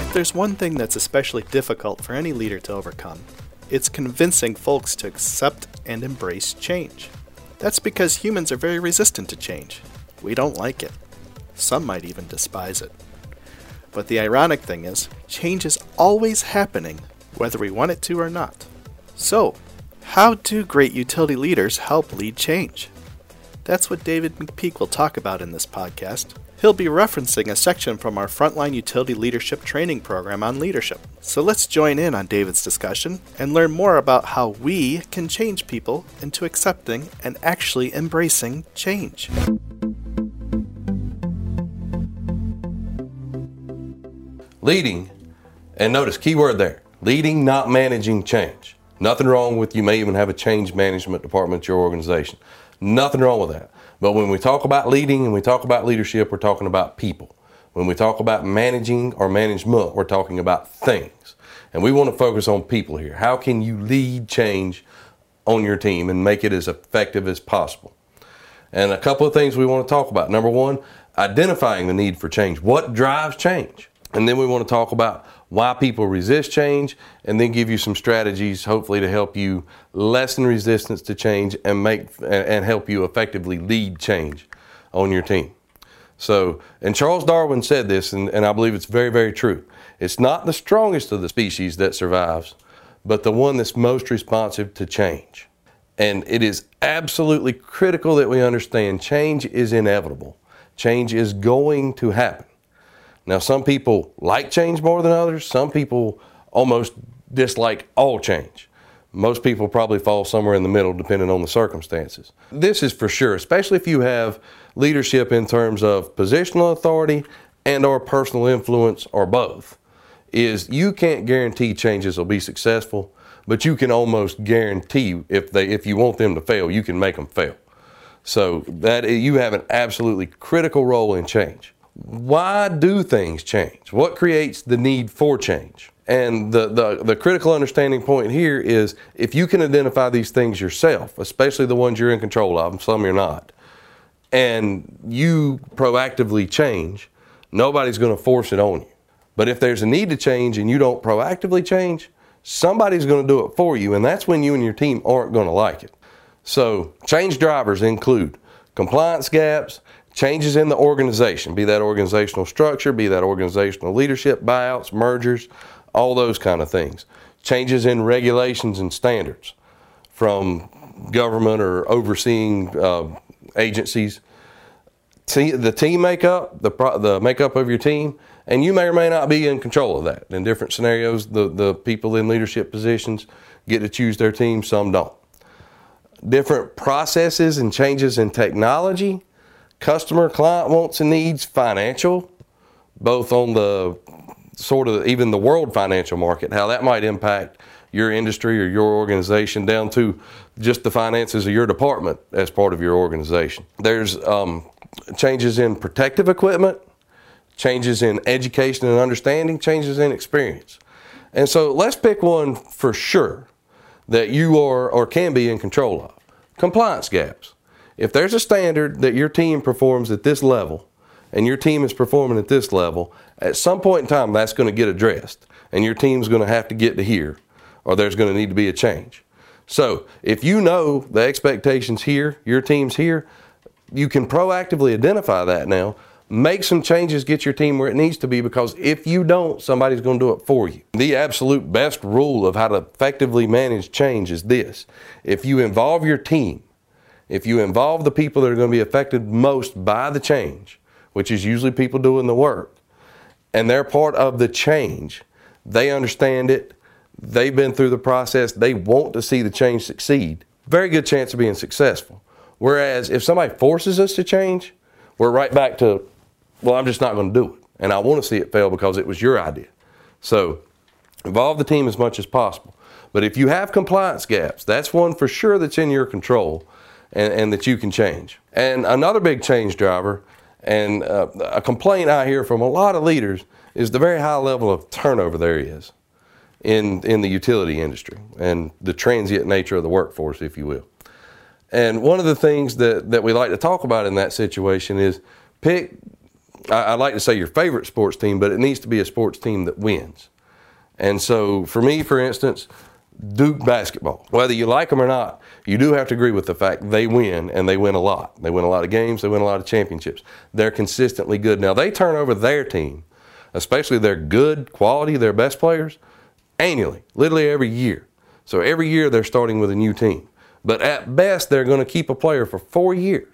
If there's one thing that's especially difficult for any leader to overcome, it's convincing folks to accept and embrace change. That's because humans are very resistant to change. We don't like it. Some might even despise it. But the ironic thing is, change is always happening, whether we want it to or not. So, how do great utility leaders help lead change? That's what David McPeak will talk about in this podcast. He'll be referencing a section from our Frontline Utility Leadership Training Program on leadership. So let's join in on David's discussion and learn more about how we can change people into accepting and actually embracing change. Leading, and notice keyword there leading, not managing change. Nothing wrong with you may even have a change management department at your organization. Nothing wrong with that. But when we talk about leading and we talk about leadership, we're talking about people. When we talk about managing or management, we're talking about things. And we want to focus on people here. How can you lead change on your team and make it as effective as possible? And a couple of things we want to talk about. Number one, identifying the need for change. What drives change? And then we want to talk about why people resist change and then give you some strategies hopefully to help you lessen resistance to change and make and help you effectively lead change on your team. So, and Charles Darwin said this, and, and I believe it's very, very true. It's not the strongest of the species that survives, but the one that's most responsive to change. And it is absolutely critical that we understand change is inevitable. Change is going to happen. Now, some people like change more than others. Some people almost dislike all change. Most people probably fall somewhere in the middle depending on the circumstances. This is for sure, especially if you have leadership in terms of positional authority and or personal influence or both. Is you can't guarantee changes will be successful, but you can almost guarantee if they if you want them to fail, you can make them fail. So that you have an absolutely critical role in change why do things change? What creates the need for change? And the, the, the, critical understanding point here is if you can identify these things yourself, especially the ones you're in control of, and some you're not, and you proactively change, nobody's going to force it on you. But if there's a need to change and you don't proactively change, somebody's going to do it for you, and that's when you and your team aren't going to like it. So, change drivers include compliance gaps, changes in the organization, be that organizational structure, be that organizational leadership, buyouts, mergers, all those kind of things. Changes in regulations and standards from government or overseeing uh, agencies. the team makeup, the, the makeup of your team, and you may or may not be in control of that. In different scenarios, the, the people in leadership positions get to choose their team, some don't. Different processes and changes in technology customer, client wants and needs, financial, both on the sort of even the world financial market, how that might impact your industry or your organization down to just the finances of your department as part of your organization. There's um, changes in protective equipment, changes in education and understanding, changes in experience. And so let's pick one for sure that you are or can be in control of compliance gaps if there's a standard that your team performs at this level and your team is performing at this level, at some point in time that's going to get addressed and your team's going to have to get to here or there's going to need to be a change. So if you know the expectations here, your team's here, you can proactively identify that now. Make some changes, get your team where it needs to be because if you don't, somebody's going to do it for you. The absolute best rule of how to effectively manage change is this if you involve your team if you involve the people that are going to be affected most by the change, which is usually people doing the work, and they're part of the change, they understand it, they've been through the process, they want to see the change succeed, very good chance of being successful. Whereas if somebody forces us to change, we're right back to, well, I'm just not going to do it. And I want to see it fail because it was your idea. So involve the team as much as possible. But if you have compliance gaps, that's one for sure that's in your control and, and that you can change. And another big change driver, and uh, a complaint I hear from a lot of leaders, is the very high level of turnover there is in, in the utility industry and the transient nature of the workforce, if you will. And one of the things that, that we like to talk about in that situation is pick, I, I like to say your favorite sports team, but it needs to be a sports team that wins. And so for me, for instance, Duke basketball, whether you like them or not, you do have to agree with the fact they win and they win a lot. They win a lot of games, they win a lot of championships. They're consistently good. Now, they turn over their team, especially their good quality, their best players, annually, literally every year. So every year they're starting with a new team. But at best, they're going to keep a player for four years.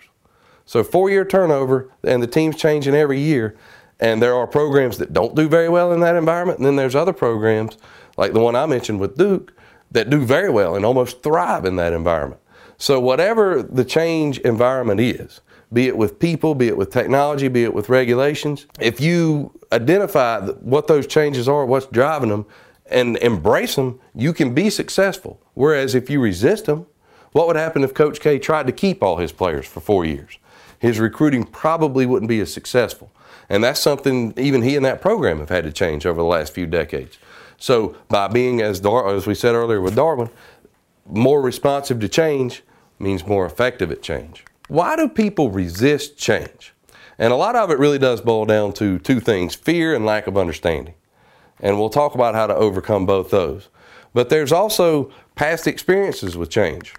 So four year turnover, and the team's changing every year. And there are programs that don't do very well in that environment. And then there's other programs, like the one I mentioned with Duke, that do very well and almost thrive in that environment. So, whatever the change environment is, be it with people, be it with technology, be it with regulations, if you identify what those changes are, what's driving them, and embrace them, you can be successful. Whereas if you resist them, what would happen if Coach K tried to keep all his players for four years? His recruiting probably wouldn't be as successful. And that's something even he and that program have had to change over the last few decades. So by being, as, Dar- as we said earlier with Darwin, more responsive to change means more effective at change. Why do people resist change? And a lot of it really does boil down to two things fear and lack of understanding. And we'll talk about how to overcome both those. But there's also past experiences with change.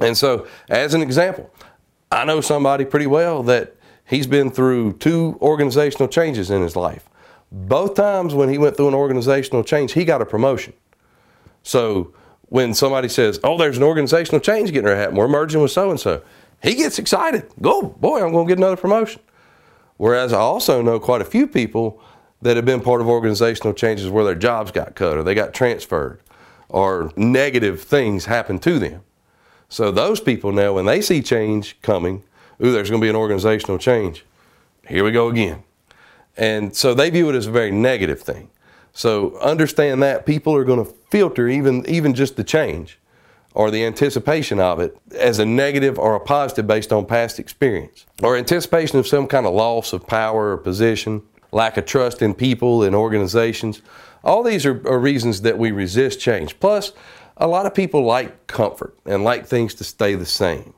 And so, as an example, I know somebody pretty well that he's been through two organizational changes in his life. Both times when he went through an organizational change, he got a promotion. So when somebody says, Oh, there's an organizational change getting ready to happen, we're merging with so and so, he gets excited. Go, boy, I'm going to get another promotion. Whereas I also know quite a few people that have been part of organizational changes where their jobs got cut or they got transferred or negative things happened to them. So those people now, when they see change coming, ooh, there's going to be an organizational change. Here we go again. And so they view it as a very negative thing. So understand that people are going to filter even even just the change or the anticipation of it as a negative or a positive based on past experience or anticipation of some kind of loss of power or position, lack of trust in people and organizations. All these are, are reasons that we resist change. Plus, a lot of people like comfort and like things to stay the same.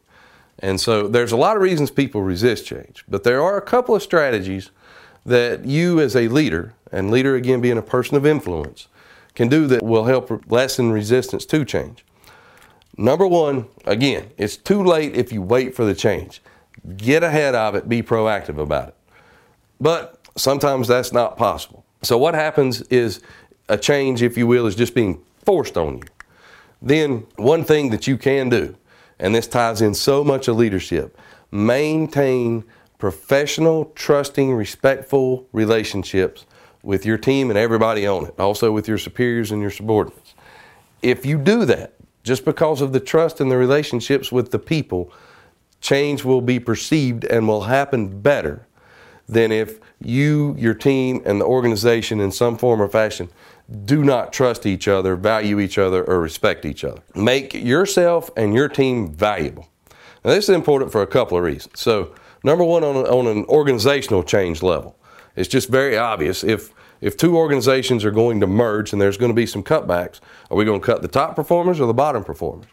And so there's a lot of reasons people resist change, but there are a couple of strategies that you as a leader, and leader again being a person of influence, can do that will help lessen resistance to change. Number one, again, it's too late if you wait for the change. Get ahead of it, be proactive about it. But sometimes that's not possible. So, what happens is a change, if you will, is just being forced on you. Then, one thing that you can do, and this ties in so much of leadership, maintain professional, trusting, respectful relationships with your team and everybody on it, also with your superiors and your subordinates. If you do that, just because of the trust and the relationships with the people, change will be perceived and will happen better than if you, your team, and the organization in some form or fashion do not trust each other, value each other, or respect each other. Make yourself and your team valuable. Now, this is important for a couple of reasons. So, Number one, on, on an organizational change level, it's just very obvious if if two organizations are going to merge and there's going to be some cutbacks, are we going to cut the top performers or the bottom performers?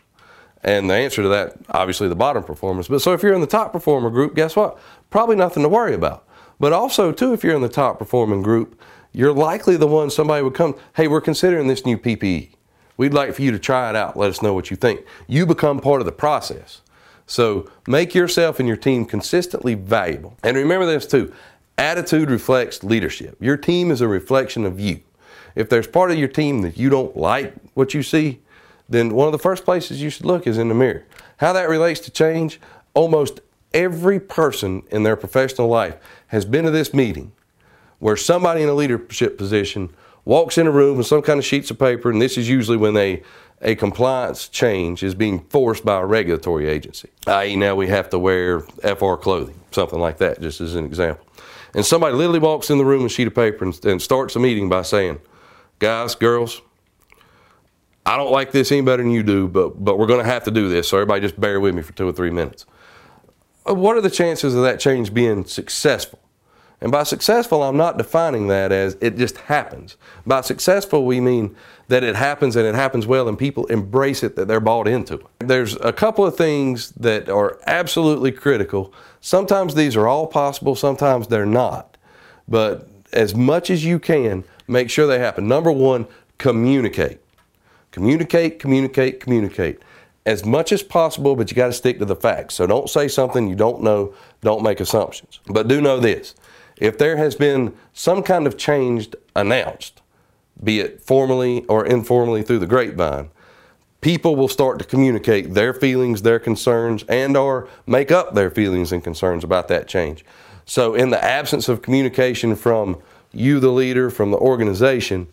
And the answer to that, obviously, the bottom performers. But so if you're in the top performer group, guess what? Probably nothing to worry about. But also, too, if you're in the top performing group, you're likely the one somebody would come, hey, we're considering this new PPE. We'd like for you to try it out. Let us know what you think. You become part of the process. So make yourself and your team consistently valuable. And remember this too attitude reflects leadership. Your team is a reflection of you. If there's part of your team that you don't like what you see, then one of the first places you should look is in the mirror. How that relates to change, almost every person in their professional life has been to this meeting where somebody in a leadership position walks in a room with some kind of sheets of paper, and this is usually when they a compliance change is being forced by a regulatory agency, i.e., now we have to wear FR clothing, something like that, just as an example. And somebody literally walks in the room with a sheet of paper and, and starts a meeting by saying, Guys, girls, I don't like this any better than you do, but, but we're going to have to do this, so everybody just bear with me for two or three minutes. Uh, what are the chances of that change being successful? And by successful, I'm not defining that as it just happens. By successful, we mean that it happens and it happens well and people embrace it, that they're bought into. There's a couple of things that are absolutely critical. Sometimes these are all possible, sometimes they're not. But as much as you can, make sure they happen. Number one, communicate. Communicate, communicate, communicate as much as possible, but you got to stick to the facts. So don't say something you don't know, don't make assumptions. But do know this if there has been some kind of change announced, be it formally or informally through the grapevine, people will start to communicate their feelings, their concerns, and or make up their feelings and concerns about that change. So in the absence of communication from you, the leader, from the organization,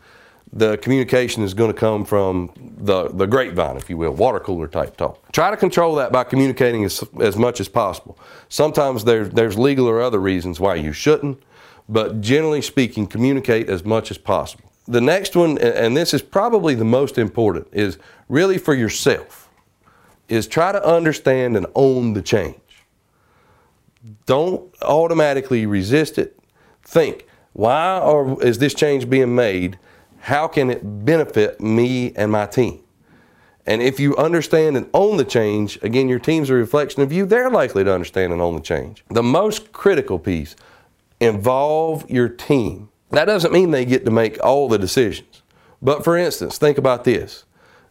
the communication is going to come from the, the grapevine, if you will, water cooler type talk. Try to control that by communicating as, as much as possible. Sometimes there's, there's legal or other reasons why you shouldn't, but generally speaking, communicate as much as possible. The next one, and this is probably the most important, is really for yourself, is try to understand and own the change. Don't automatically resist it. Think, why are, is this change being made? How can it benefit me and my team? And if you understand and own the change, again, your team's a reflection of you, they're likely to understand and own the change. The most critical piece involve your team. That doesn't mean they get to make all the decisions. But for instance, think about this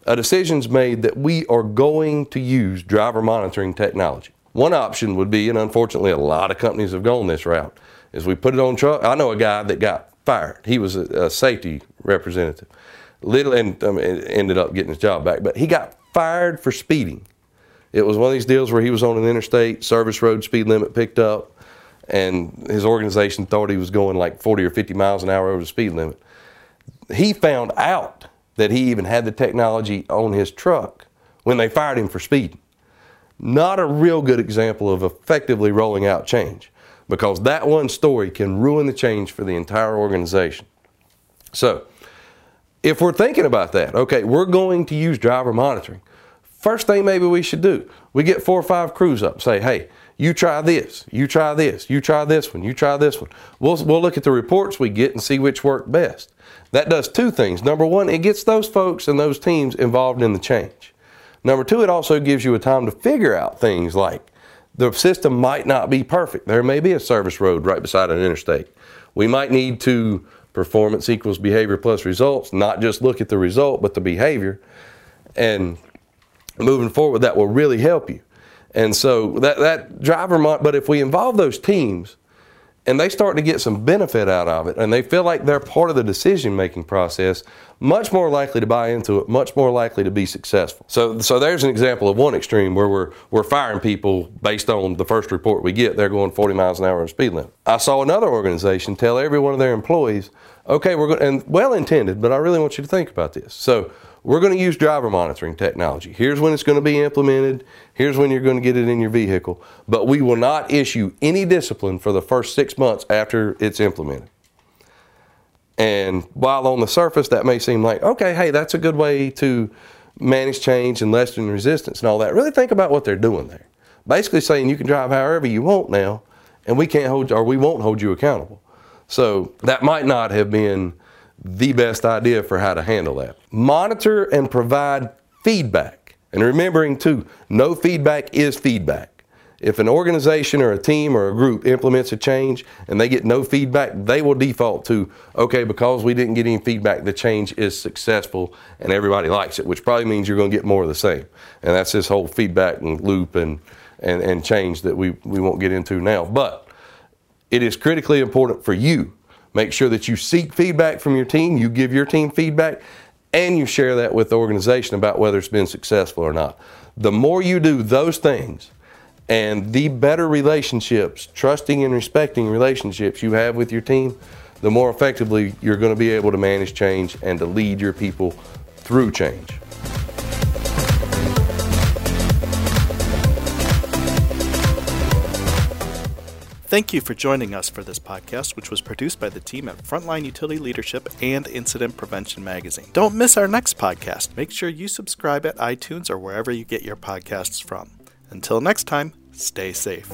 a decision's made that we are going to use driver monitoring technology. One option would be, and unfortunately, a lot of companies have gone this route, is we put it on truck. I know a guy that got fired. He was a, a safety representative. Little and ended up getting his job back, but he got fired for speeding. It was one of these deals where he was on an interstate, service road speed limit picked up, and his organization thought he was going like 40 or 50 miles an hour over the speed limit. He found out that he even had the technology on his truck when they fired him for speeding. Not a real good example of effectively rolling out change because that one story can ruin the change for the entire organization. So, if we're thinking about that, okay, we're going to use driver monitoring. First thing maybe we should do, we get four or five crews up, say, hey, you try this, you try this, you try this one, you try this one. We'll, we'll look at the reports we get and see which work best. That does two things. Number one, it gets those folks and those teams involved in the change. Number two, it also gives you a time to figure out things like the system might not be perfect. There may be a service road right beside an interstate. We might need to performance equals behavior plus results, not just look at the result, but the behavior. And moving forward, that will really help you. And so that, that driver might, but if we involve those teams, and they start to get some benefit out of it and they feel like they're part of the decision making process much more likely to buy into it much more likely to be successful. So so there's an example of one extreme where we're we're firing people based on the first report we get. They're going 40 miles an hour in speed limit. I saw another organization tell every one of their employees okay we're going and well intended but i really want you to think about this. So we're going to use driver monitoring technology. Here's when it's going to be implemented. Here's when you're going to get it in your vehicle. But we will not issue any discipline for the first six months after it's implemented. And while on the surface that may seem like, okay, hey, that's a good way to manage change and lessen resistance and all that, really think about what they're doing there. Basically saying you can drive however you want now, and we can't hold or we won't hold you accountable. So that might not have been the best idea for how to handle that. Monitor and provide feedback. And remembering too, no feedback is feedback. If an organization or a team or a group implements a change and they get no feedback, they will default to, okay, because we didn't get any feedback, the change is successful and everybody likes it, which probably means you're going to get more of the same. And that's this whole feedback and loop and, and, and change that we, we won't get into now. But it is critically important for you Make sure that you seek feedback from your team, you give your team feedback, and you share that with the organization about whether it's been successful or not. The more you do those things, and the better relationships, trusting and respecting relationships you have with your team, the more effectively you're going to be able to manage change and to lead your people through change. Thank you for joining us for this podcast, which was produced by the team at Frontline Utility Leadership and Incident Prevention Magazine. Don't miss our next podcast. Make sure you subscribe at iTunes or wherever you get your podcasts from. Until next time, stay safe.